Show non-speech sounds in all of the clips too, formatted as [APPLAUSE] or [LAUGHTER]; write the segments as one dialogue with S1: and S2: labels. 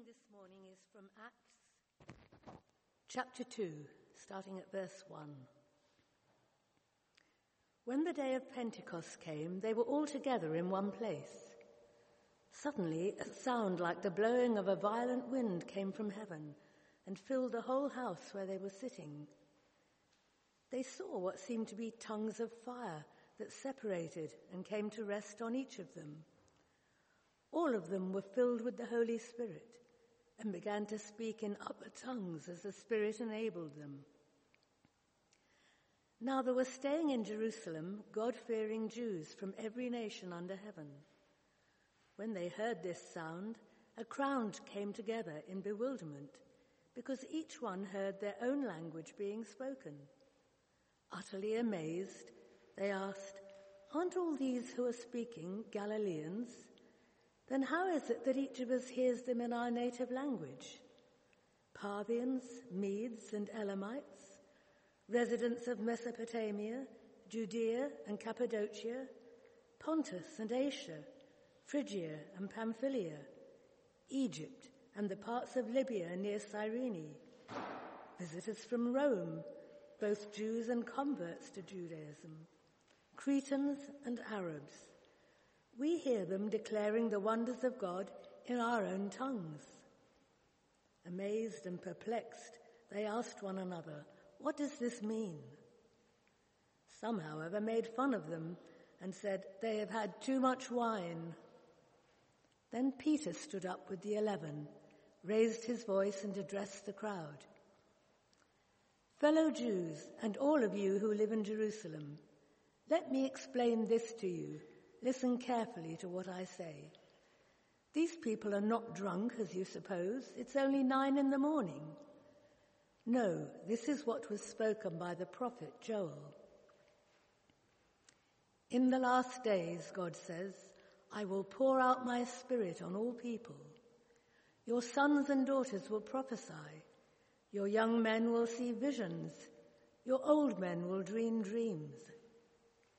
S1: reading this morning is from Acts chapter 2, starting at verse 1. When the day of Pentecost came, they were all together in one place. Suddenly, a sound like the blowing of a violent wind came from heaven and filled the whole house where they were sitting. They saw what seemed to be tongues of fire that separated and came to rest on each of them. All of them were filled with the Holy Spirit and began to speak in upper tongues as the Spirit enabled them. Now there were staying in Jerusalem God-fearing Jews from every nation under heaven. When they heard this sound, a crowd came together in bewilderment because each one heard their own language being spoken. Utterly amazed, they asked, Aren't all these who are speaking Galileans? Then how is it that each of us hears them in our native language? Parthians, Medes, and Elamites, residents of Mesopotamia, Judea and Cappadocia, Pontus and Asia, Phrygia and Pamphylia, Egypt and the parts of Libya near Cyrene, visitors from Rome, both Jews and converts to Judaism, Cretans and Arabs, we hear them declaring the wonders of God in our own tongues. Amazed and perplexed, they asked one another, What does this mean? Some, however, made fun of them and said, They have had too much wine. Then Peter stood up with the eleven, raised his voice and addressed the crowd. Fellow Jews and all of you who live in Jerusalem, let me explain this to you Listen carefully to what I say. These people are not drunk, as you suppose. It's only nine in the morning. No, this is what was spoken by the prophet Joel. In the last days, God says, I will pour out my spirit on all people. Your sons and daughters will prophesy. Your young men will see visions. Your old men will dream dreams.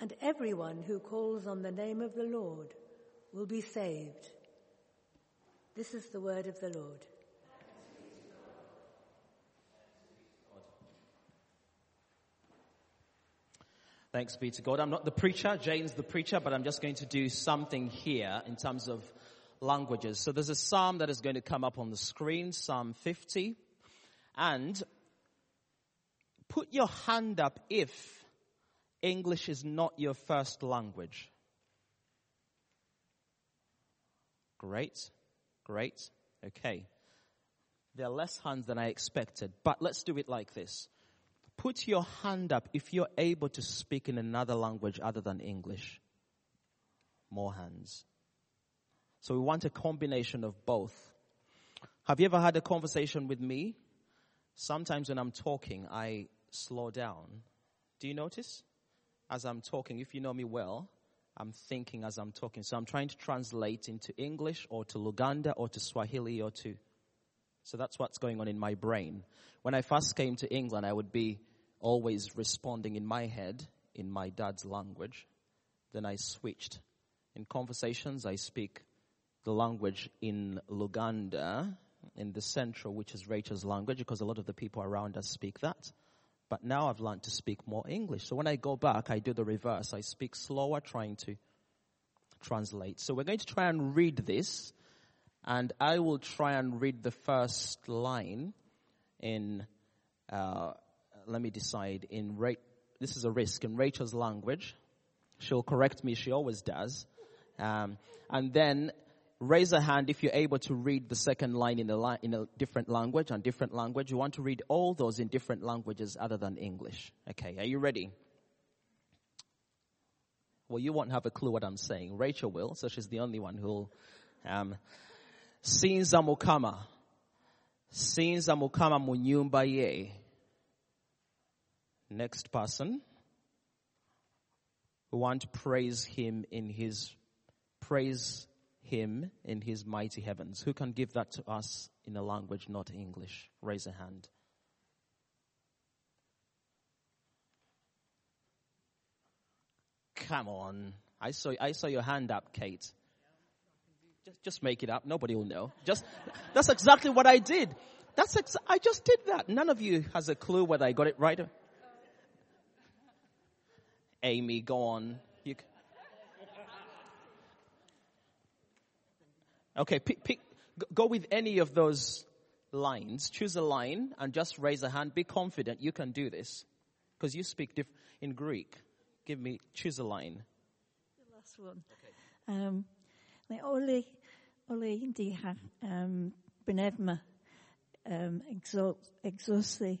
S1: and everyone who calls on the name of the Lord will be saved. This is the word of the Lord.
S2: Thanks be to God. I'm not the preacher, Jane's the preacher, but I'm just going to do something here in terms of languages. So there's a psalm that is going to come up on the screen, Psalm 50. And put your hand up if English is not your first language. Great, great, okay. There are less hands than I expected, but let's do it like this. Put your hand up if you're able to speak in another language other than English. More hands. So we want a combination of both. Have you ever had a conversation with me? Sometimes when I'm talking, I slow down. Do you notice? As I'm talking, if you know me well, I'm thinking as I'm talking. So I'm trying to translate into English or to Luganda or to Swahili or to. So that's what's going on in my brain. When I first came to England, I would be always responding in my head in my dad's language. Then I switched. In conversations, I speak the language in Luganda, in the central, which is Rachel's language, because a lot of the people around us speak that. But now I've learned to speak more English. So when I go back, I do the reverse. I speak slower, trying to translate. So we're going to try and read this, and I will try and read the first line in, uh, let me decide, in, Ra- this is a risk, in Rachel's language. She'll correct me, she always does. Um, and then raise a hand if you're able to read the second line in a, li- in a different language, on different language. You want to read all those in different languages other than English. Okay, are you ready? Well, you won't have a clue what I'm saying. Rachel will, so she's the only one who'll. Um, Sinza Mukama. sinza mukama mu nyumba ye next person who want to praise him in his praise him in his mighty heavens who can give that to us in a language not english raise a hand come on i saw i saw your hand up kate just, just make it up. Nobody will know. Just, [LAUGHS] that's exactly what I did. That's ex- I just did that. None of you has a clue whether I got it right. Amy, go on. You okay, pick, pick, go with any of those lines. Choose a line and just raise a hand. Be confident you can do this because you speak diff- in Greek. Give me, choose a line.
S3: The last one. Um, neu ole, ole di ha, um, benefma, um, exosi,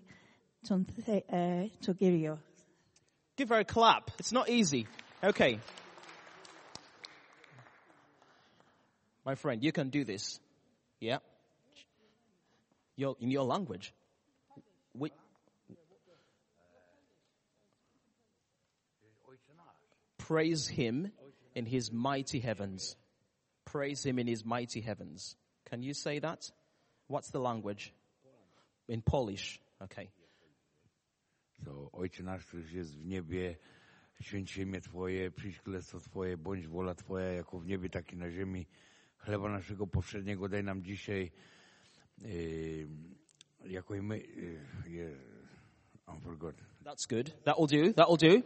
S3: ton, uh, togirio.
S2: Give her a clap. It's not easy. Okay. My friend, you can do this. Yeah? Your, in your language. We, praise him in his mighty heavens. Praise him in his mighty heavens. Can you say that? What's the language? In Polish. Okay.
S4: To Ojcze nasz, któryś jest w niebie, święć imię Twoje, przyjdź królestwo Twoje, bądź wola Twoja, jako w niebie, tak i na ziemi. Chleba naszego powszedniego daj nam dzisiaj, yy, jako i my, yy, yeah, I oh, forgot.
S2: That's good. That'll do. That'll do.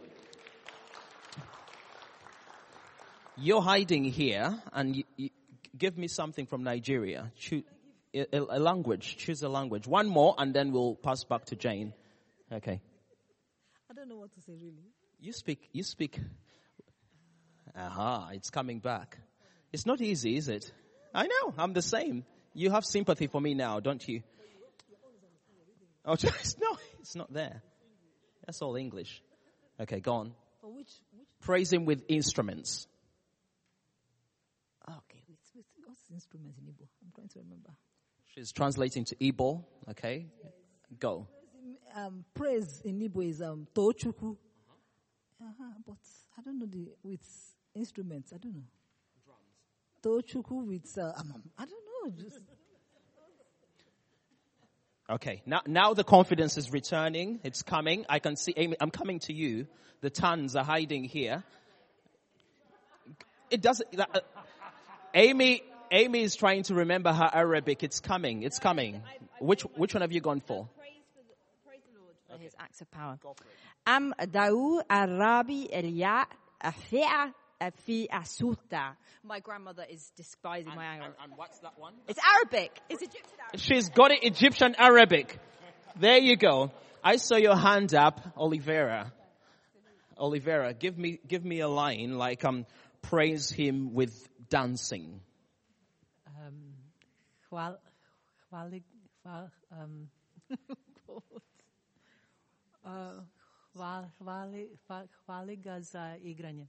S2: You're hiding here, and you, you, give me something from Nigeria. Choo- a, a- a language. Choose a language. One more, and then we'll pass back to Jane. Okay.
S3: I don't know what to say really.
S2: You speak. You speak. Aha! It's coming back. It's not easy, is it? I know. I'm the same. You have sympathy for me now, don't you? Oh, [LAUGHS] just, no, it's not there. That's all English. Okay, go on.
S3: Which, which,
S2: Praise him with instruments.
S3: ah, okay, with, with, what's the instrument in Igbo? I'm trying to remember.
S2: She's translating to Igbo. Okay, go.
S5: um, praise in Igbo is um, Tochukwu. Uh-huh, but I don't know the with instruments. I don't know. Drums. Tochukwu with uh, um, I don't know. Just
S2: Okay, now, now the confidence is returning. It's coming. I can see, Amy, I'm coming to you. The tons are hiding here. It doesn't, that, uh, Amy, Amy is trying to remember her Arabic. It's coming. It's coming. Which, which one have you gone for?
S6: Praise the Lord for his acts of power. Am dau arabi elia afia afi asuta. My grandmother is despising my Arabic.
S2: and what's that one?
S6: It's Arabic. It's Egyptian Arabic.
S2: She's got it Egyptian Arabic. There you go. I saw your hand up, Olivera. Olivera, give me, give me a line like, um, praise him with dancing.
S7: Hval, hvali, hval, um, uh, hval, hvali, hva- hvali ga za igranje.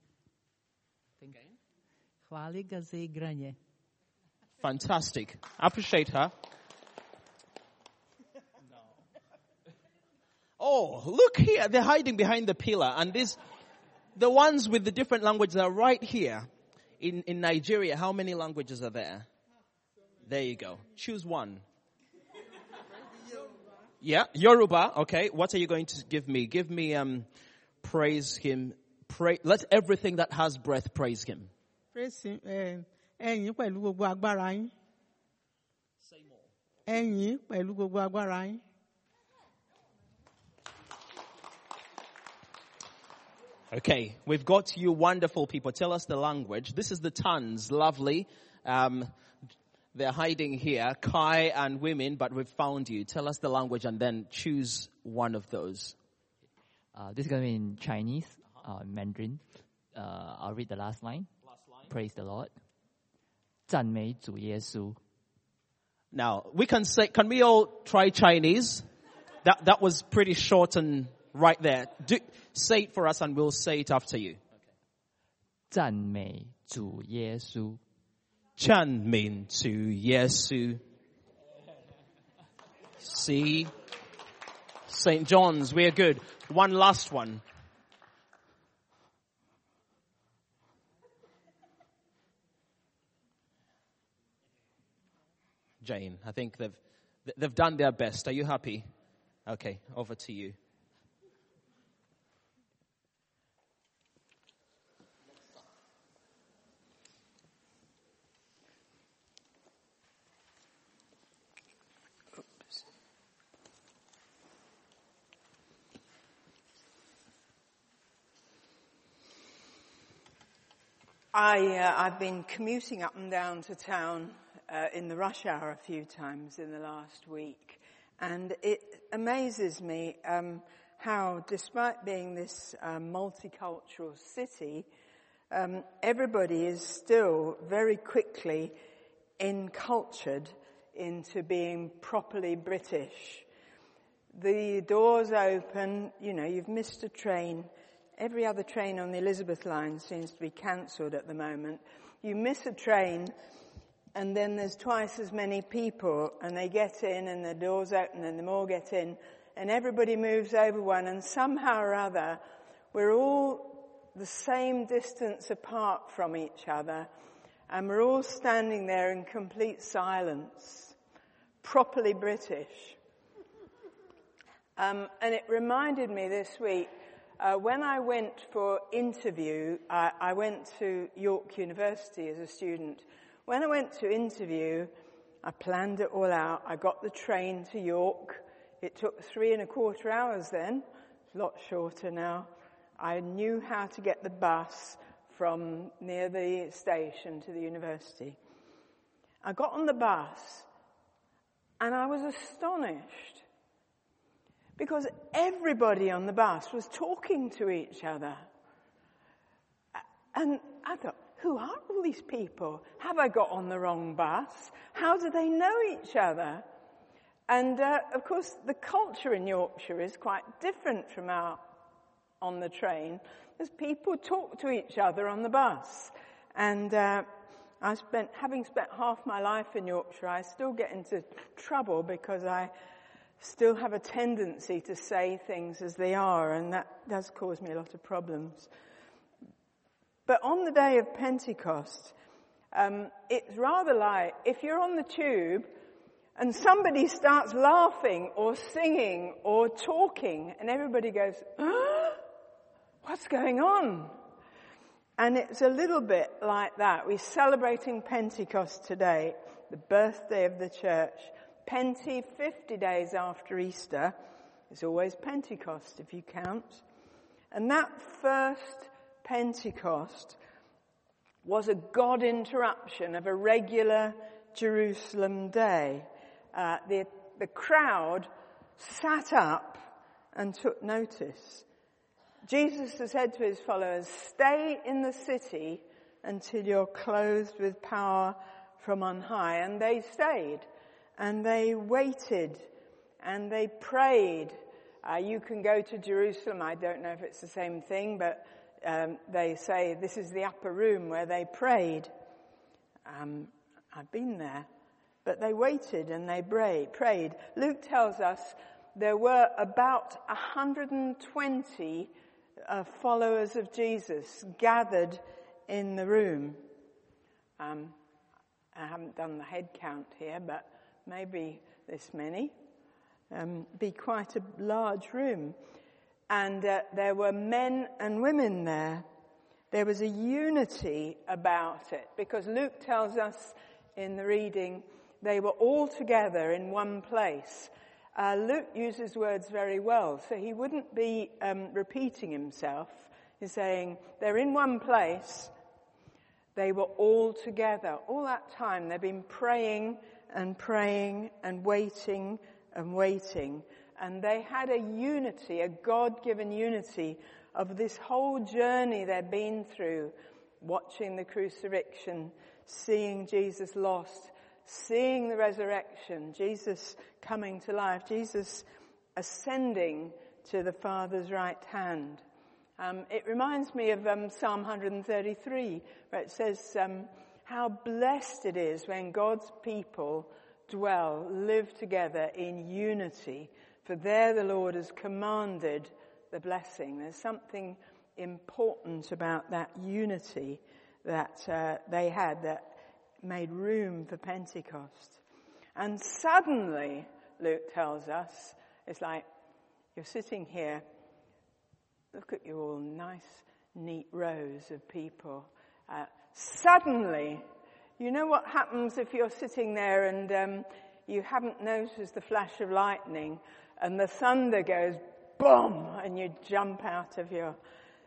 S7: Hvali ga za igranje.
S2: Fantastic. Appreciate her. Oh, look here. They're hiding behind the pillar and these, the ones with the different languages are right here. In, in Nigeria, how many languages are there? There you go. Choose one. Yeah, Yoruba. Okay. What are you going to give me? Give me, um, praise him. Pray, let everything that has breath praise him.
S8: praise him, eh, ẹ̀yin pẹ̀lú gbogbo agbára yín. ẹ̀yin pẹ̀lú gbogbo agbára yín.
S2: Okay, we've got you wonderful people. Tell us the language. This is the tons, lovely. Um, they're hiding here, Kai and women, but we've found you. Tell us the language and then choose one of those.
S9: Uh, this is going to be in Chinese, uh, Mandarin. Uh, I'll read the last line. Praise the Lord. 赞美主耶稣。
S2: Now, we can say, can we all try Chinese? That, that was pretty short and right there. Do, say it for us and we'll say it after you.
S9: 赞美主耶稣。
S2: Chan min to Yesu. C. St. John's, we're good. One last one. Jane, I think they've, they've done their best. Are you happy? Okay, over to you.
S10: I, uh, I've been commuting up and down to town uh, in the rush hour a few times in the last week, and it amazes me um, how, despite being this uh, multicultural city, um, everybody is still very quickly encultured into being properly British. The doors open, you know, you've missed a train Every other train on the Elizabeth line seems to be cancelled at the moment. You miss a train and then there's twice as many people and they get in and the doors open and the more get in and everybody moves over one and somehow or other we're all the same distance apart from each other and we're all standing there in complete silence, properly British. Um, and it reminded me this week uh, when I went for interview, I, I went to York University as a student. When I went to interview, I planned it all out. I got the train to York. It took three and a quarter hours then, a lot shorter now. I knew how to get the bus from near the station to the university. I got on the bus and I was astonished because everybody on the bus was talking to each other. And I thought, who are all these people? Have I got on the wrong bus? How do they know each other? And uh, of course, the culture in Yorkshire is quite different from our on the train, as people talk to each other on the bus. And uh, I spent, having spent half my life in Yorkshire, I still get into trouble because I still have a tendency to say things as they are, and that does cause me a lot of problems. But on the day of Pentecost, um, it's rather like if you're on the tube and somebody starts laughing or singing or talking, and everybody goes, oh, What's going on? And it's a little bit like that. We're celebrating Pentecost today, the birthday of the church. Penti, 50 days after Easter, is always Pentecost if you count. And that first Pentecost was a God interruption of a regular Jerusalem day. Uh, the, the crowd sat up and took notice. Jesus has said to his followers, stay in the city until you're clothed with power from on high. And they stayed and they waited and they prayed. Uh, you can go to Jerusalem. I don't know if it's the same thing, but um, they say this is the upper room where they prayed. Um, I've been there. But they waited and they prayed. Luke tells us there were about 120 uh, followers of Jesus gathered in the room. Um, I haven't done the head count here, but maybe this many, um, be quite a large room. And uh, there were men and women there. There was a unity about it because Luke tells us in the reading they were all together in one place. Uh, Luke uses words very well, so he wouldn't be um, repeating himself. He's saying they're in one place. They were all together. All that time they've been praying and praying and waiting and waiting. And they had a unity, a God-given unity of this whole journey they'd been through, watching the crucifixion, seeing Jesus lost, seeing the resurrection, Jesus coming to life, Jesus ascending to the Father's right hand. Um, it reminds me of um, Psalm 133, where it says, um, how blessed it is when God's people dwell, live together in unity, for there the Lord has commanded the blessing. There's something important about that unity that uh, they had that made room for Pentecost. And suddenly, Luke tells us, it's like you're sitting here, look at you all, nice, neat rows of people. Uh, suddenly, you know what happens if you're sitting there and um, you haven't noticed the flash of lightning and the thunder goes boom and you jump out of your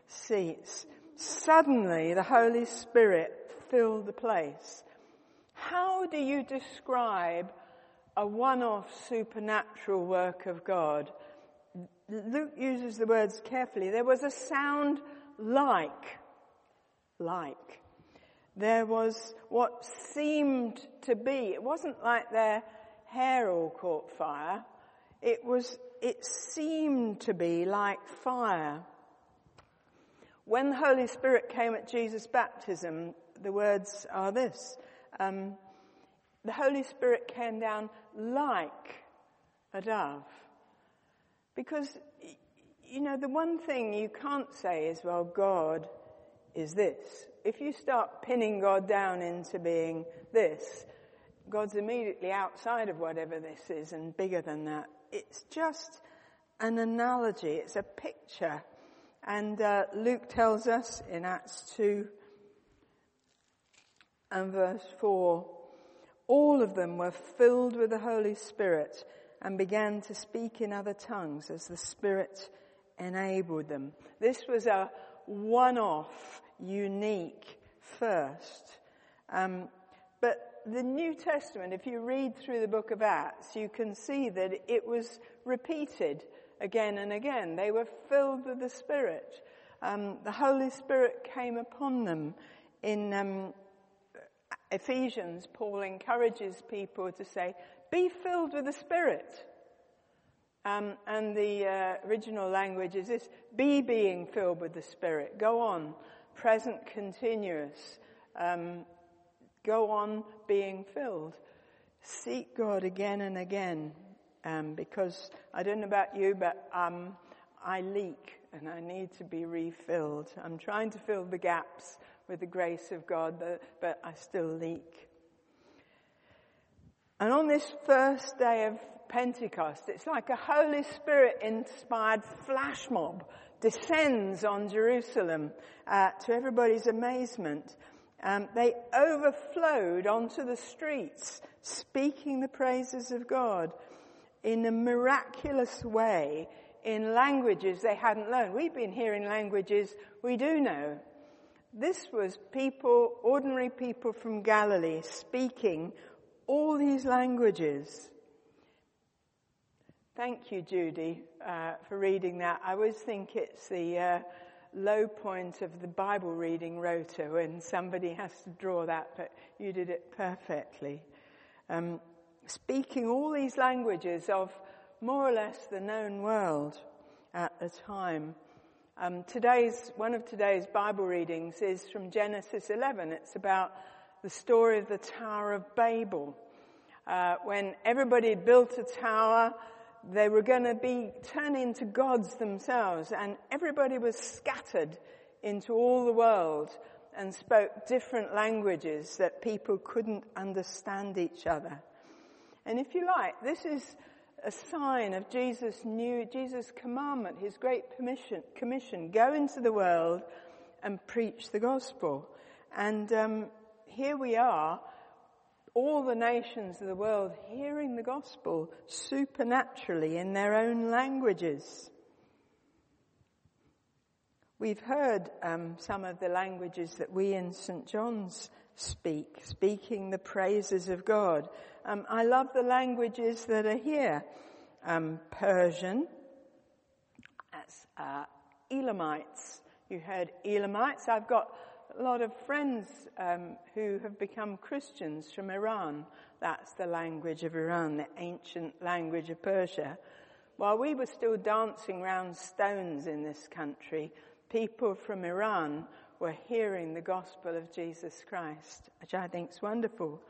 S10: seats. Suddenly the Holy Spirit filled the place. How do you describe a one-off supernatural work of God? Luke uses the words carefully. There was a sound like, like. There was what seemed to be. It wasn't like their hair all caught fire. It was, it seemed to be like fire. When the Holy Spirit came at Jesus' baptism, the words are this. Um, the Holy Spirit came down like a dove. Because, you know, the one thing you can't say is, well, God is this. If you start pinning God down into being this, God's immediately outside of whatever this is and bigger than that. It's just an analogy. It's a picture. And uh, Luke tells us in Acts 2 and verse 4, all of them were filled with the Holy Spirit and began to speak in other tongues as the Spirit enabled them. This was a one-off, unique first. Um, the New Testament, if you read through the book of Acts, you can see that it was repeated again and again. They were filled with the Spirit. Um, the Holy Spirit came upon them. In um, Ephesians, Paul encourages people to say, be filled with the Spirit. Um, and the uh, original language is this, be being filled with the Spirit. Go on, present continuous. Um, Go on being filled. Seek God again and again. Um, because I don't know about you, but um, I leak and I need to be refilled. I'm trying to fill the gaps with the grace of God, but, but I still leak. And on this first day of Pentecost, it's like a Holy Spirit inspired flash mob descends on Jerusalem uh, to everybody's amazement um, they overflowed onto the streets, speaking the praises of God in a miraculous way in languages they hadn't learned. We've been hearing languages we do know. This was people, ordinary people from Galilee speaking all these languages. Thank you, Judy, uh, for reading that. I always think it's the uh, low point of the Bible reading rota when somebody has to draw that, but you did it perfectly. Um, speaking all these languages of more or less the known world at the time. Um, today's one of today's Bible readings is from Genesis 11. It's about the story of the Tower of Babel, uh, when everybody built a tower they were going to be turned into gods themselves and everybody was scattered into all the world and spoke different languages that people couldn't understand each other. And if you like, this is a sign of Jesus' new, Jesus' commandment, his great permission, commission, go into the world and preach the gospel. And um, here we are all the nations of the world hearing the gospel supernaturally in their own languages. We've heard um, some of the languages that we in St. John's speak, speaking the praises of God. Um, I love the languages that are here. Um, Persian, that's uh, Elamites. You heard Elamites. I've got a lot of friends um, who have become Christians from Iran. That's the language of Iran, the ancient language of Persia. While we were still dancing round stones in this country, people from Iran were hearing the gospel of Jesus Christ, which I think is wonderful.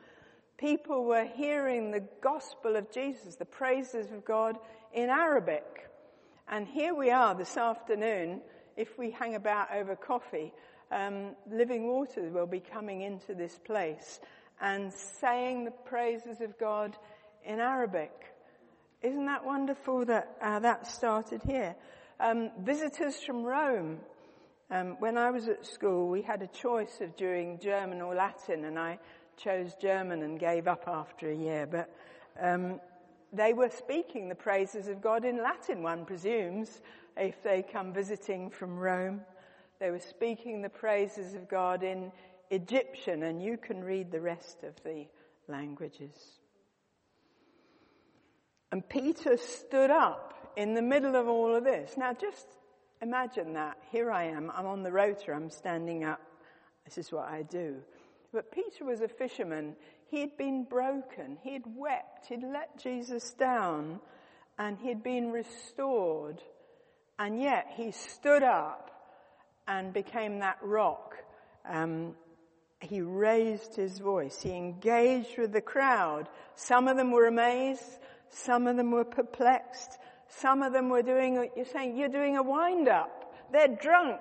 S10: people were hearing the gospel of Jesus, the praises of God in Arabic. And here we are this afternoon, if we hang about over coffee, um, Living Waters will be coming into this place and saying the praises of God in Arabic. Isn't that wonderful that uh, that started here? Um, visitors from Rome. Um, when I was at school, we had a choice of doing German or Latin, and I chose German and gave up after a year. But um, they were speaking the praises of God in Latin, one presumes, if they come visiting from Rome. They were speaking the praises of God in Egyptian, and you can read the rest of the languages. And Peter stood up in the middle of all of this. Now just imagine that. Here I am. I'm on the rota. I'm standing up. This is what I do. But Peter was a fisherman. He'd been broken. He'd wept. He'd let Jesus down and he'd been restored. And yet he stood up and became that rock. Um, he raised his voice. He engaged with the crowd. Some of them were amazed. Some of them were perplexed. Some of them were doing, you're saying, you're doing a wind up. They're drunk.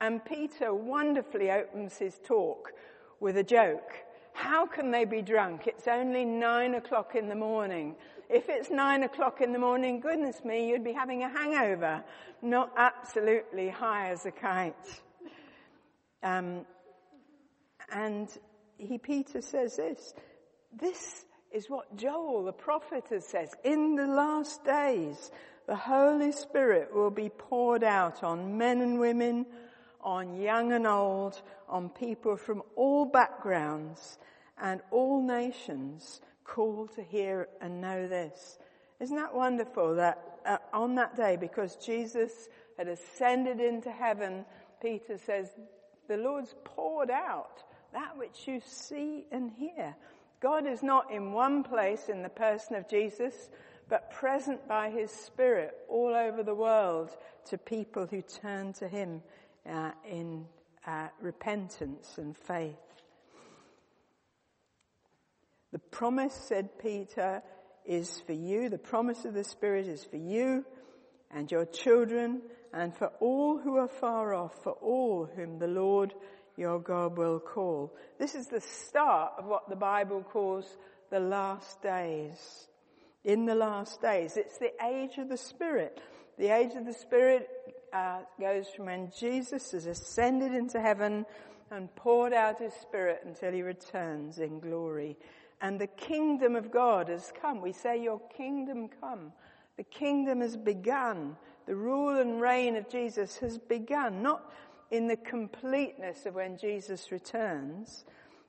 S10: And Peter wonderfully opens his talk with a joke. How can they be drunk? It's only nine o'clock in the morning. If it's nine o'clock in the morning, goodness me, you'd be having a hangover, not absolutely high as a kite. Um, and he, Peter says this, this is what Joel the prophet has said. In the last days, the Holy Spirit will be poured out on men and women, on young and old, on people from all backgrounds and all nations called to hear and know this. Isn't that wonderful that uh, on that day, because Jesus had ascended into heaven, Peter says, the Lord's poured out that which you see and hear. God is not in one place in the person of Jesus, but present by his Spirit all over the world to people who turn to him uh, in uh, repentance and faith. The promise, said Peter, is for you. The promise of the Spirit is for you and your children and for all who are far off, for all whom the Lord your God will call. This is the start of what the Bible calls the last days. In the last days. It's the age of the Spirit. The age of the Spirit uh, goes from when Jesus has ascended into heaven and poured out his Spirit until he returns in glory. And the kingdom of God has come. We say, Your kingdom come. The kingdom has begun. The rule and reign of Jesus has begun. Not in the completeness of when Jesus returns,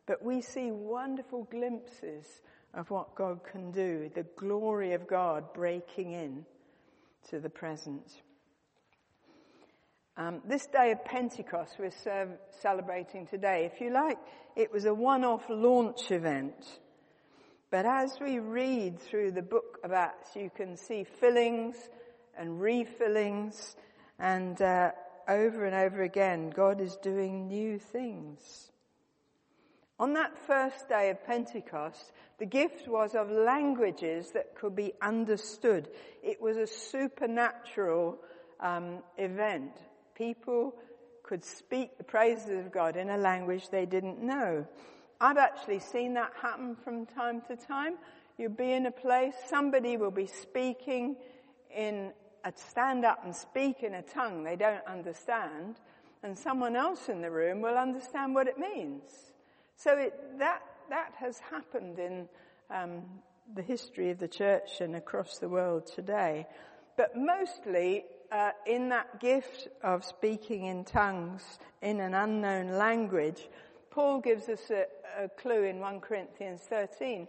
S10: but we see wonderful glimpses of what God can do, the glory of God breaking in to the present. Um, this day of Pentecost we're serve, celebrating today, if you like, it was a one-off launch event. But as we read through the book of Acts, you can see fillings and refillings and uh, over and over again, God is doing new things. On that first day of Pentecost, the gift was of languages that could be understood. It was a supernatural um, event. People could speak the praises of God in a language they didn't know. I've actually seen that happen from time to time. You'll be in a place, somebody will be speaking in stand up and speak in a tongue they don't understand, and someone else in the room will understand what it means. So it, that, that has happened in um, the history of the church and across the world today. But mostly uh, in that gift of speaking in tongues in an unknown language, Paul gives us a, a clue in 1 Corinthians 13.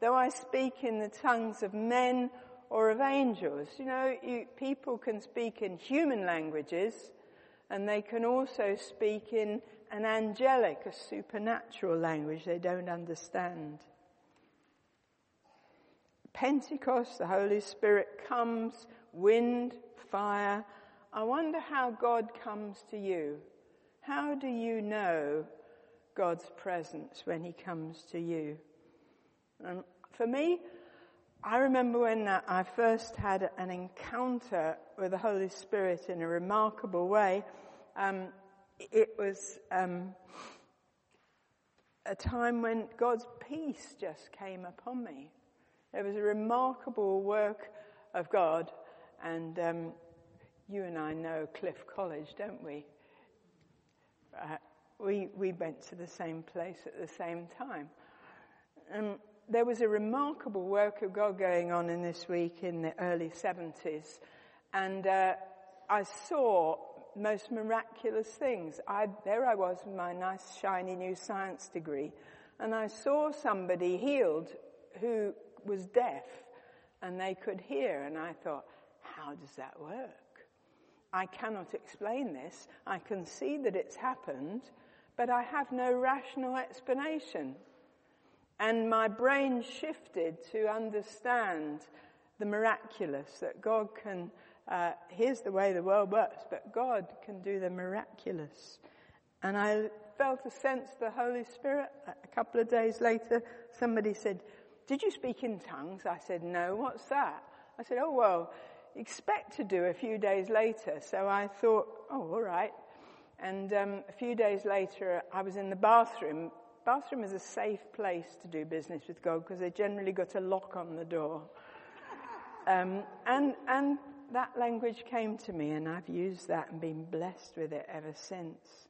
S10: Though I speak in the tongues of men or of angels. You know, you, people can speak in human languages and they can also speak in an angelic, a supernatural language they don't understand. Pentecost, the Holy Spirit comes, wind, fire. I wonder how God comes to you. How do you know God's presence when He comes to you? And for me, I remember when uh, I first had an encounter with the Holy Spirit in a remarkable way. Um, it was um, a time when God's peace just came upon me. It was a remarkable work of God, and um, you and I know Cliff College, don't we? Uh, we we went to the same place at the same time. Um, there was a remarkable work of God going on in this week in the early 70s, and uh, I saw most miraculous things. I, there I was with my nice shiny new science degree, and I saw somebody healed who was deaf, and they could hear, and I thought, how does that work? I cannot explain this. I can see that it's happened, but I have no rational explanation. And my brain shifted to understand the miraculous, that God can, uh, here's the way the world works, but God can do the miraculous. And I felt a sense of the Holy Spirit. A couple of days later, somebody said, did you speak in tongues? I said, no, what's that? I said, oh well, expect to do a few days later. So I thought, oh, all right. And um, a few days later, I was in the bathroom bathroom is a safe place to do business with God because they generally got a lock on the door. Um, and, and that language came to me and I've used that and been blessed with it ever since.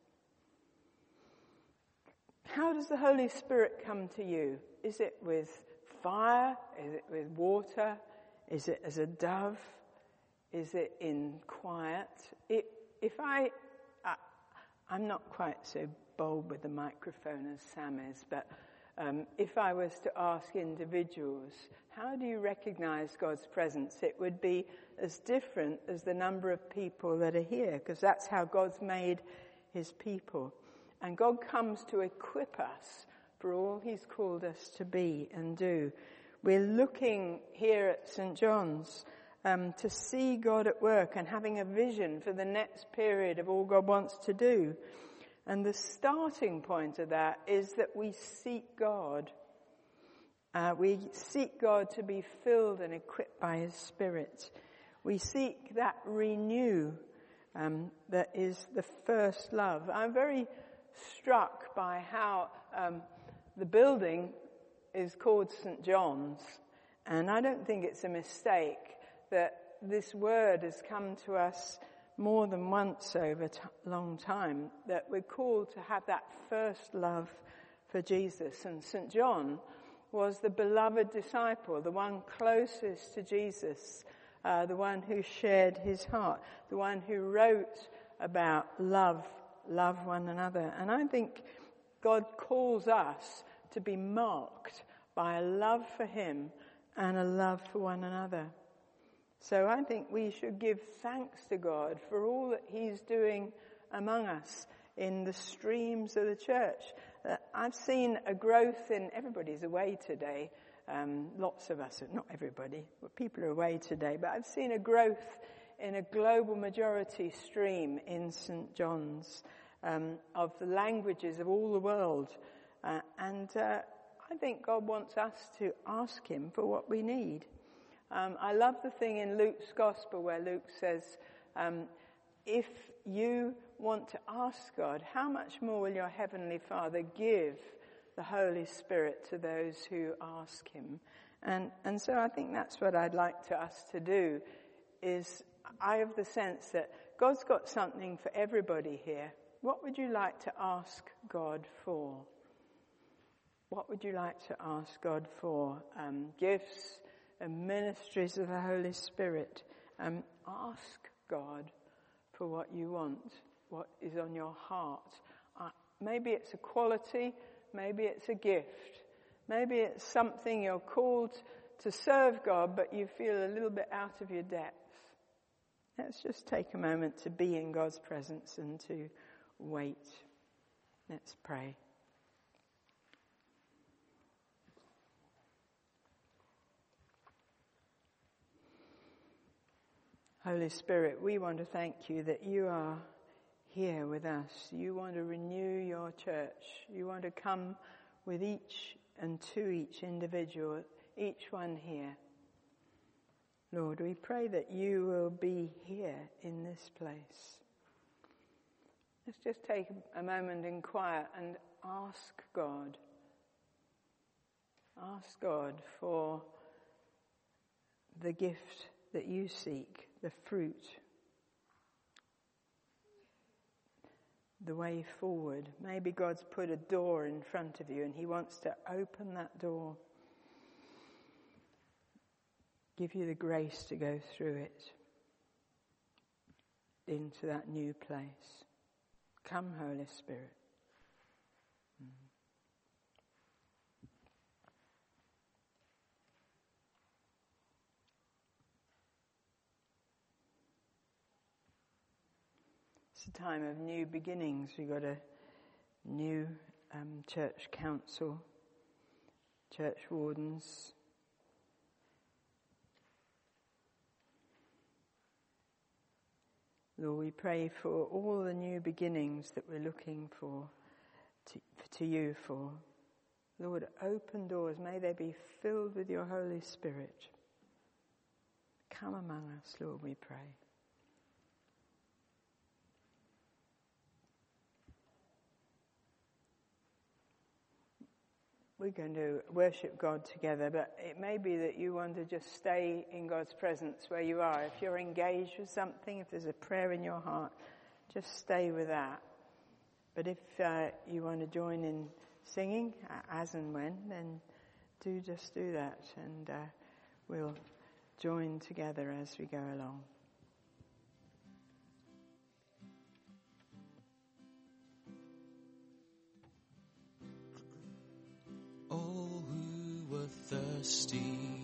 S10: How does the Holy Spirit come to you? Is it with fire? Is it with water? Is it as a dove? Is it in quiet? It, if I, I, I'm not quite so bold with the microphone as Sam is, but um, if I was to ask individuals, how do you recognize God's presence? It would be as different as the number of people that are here, because that's how God's made his people. And God comes to equip us for all he's called us to be and do. We're looking here at St. John's um, to see God at work and having a vision for the next period of all God wants to do. And the starting point of that is that we seek God. Uh, we seek God to be filled and equipped by His Spirit. We seek that renew um, that is the first love. I'm very struck by how um, the building is called St. John's, and I don't think it's a mistake that this word has come to us more than once over a long time that we're called to have that first love for Jesus. And St. John was the beloved disciple, the one closest to Jesus, uh, the one who shared his heart, the one who wrote about love, love one another. And I think God calls us to be marked by a love for him and a love for one another. So I think we should give thanks to God for all that He's doing among us in the streams of the church. Uh, I've seen a growth in, everybody's away today. Um, lots of us, not everybody, but people are away today, but I've seen a growth in a global majority stream in St. John's um, of the languages of all the world. Uh, and uh, I think God wants us to ask Him for what we need. Um, I love the thing in Luke's gospel where Luke says, um, if you want to ask God, how much more will your heavenly Father give the Holy Spirit to those who ask Him? And, and so I think that's what I'd like to us to do is I have the sense that God's got something for everybody here. What would you like to ask God for? What would you like to ask God for? Um, gifts, and ministries of the Holy Spirit. and ask God for what you want, what is on your heart. Uh, maybe it's a quality, maybe it's a gift, maybe it's something you're called to serve God, but you feel a little bit out of your depth. Let's just take a moment to be in God's presence and to wait. Let's pray. Holy Spirit, we want to thank you that you are here with us. You want to renew your church. You want to come with each and to each individual, each one here. Lord, we pray that you will be here in this place. Let's just take a moment in quiet and ask God. Ask God for the gift that you seek, the fruit, the way forward. Maybe God's put a door in front of you and He wants to open that door. Give you the grace to go through it into that new place. Come, Holy Spirit. It's a time of new beginnings. We've got a new um, church council, church wardens. Lord, we pray for all the new beginnings that we're looking for, to, to you for. Lord, open doors. May they be filled with your Holy Spirit. Come among us, Lord, we pray. We're going to worship God together, but it may be that you want to just stay in God's presence where you are. If you're engaged with something, if there's a prayer in your heart, just stay with that. But if uh, you want to join in singing, as and when, then do just do that, and uh, we'll join together as we go along.
S11: Thirsty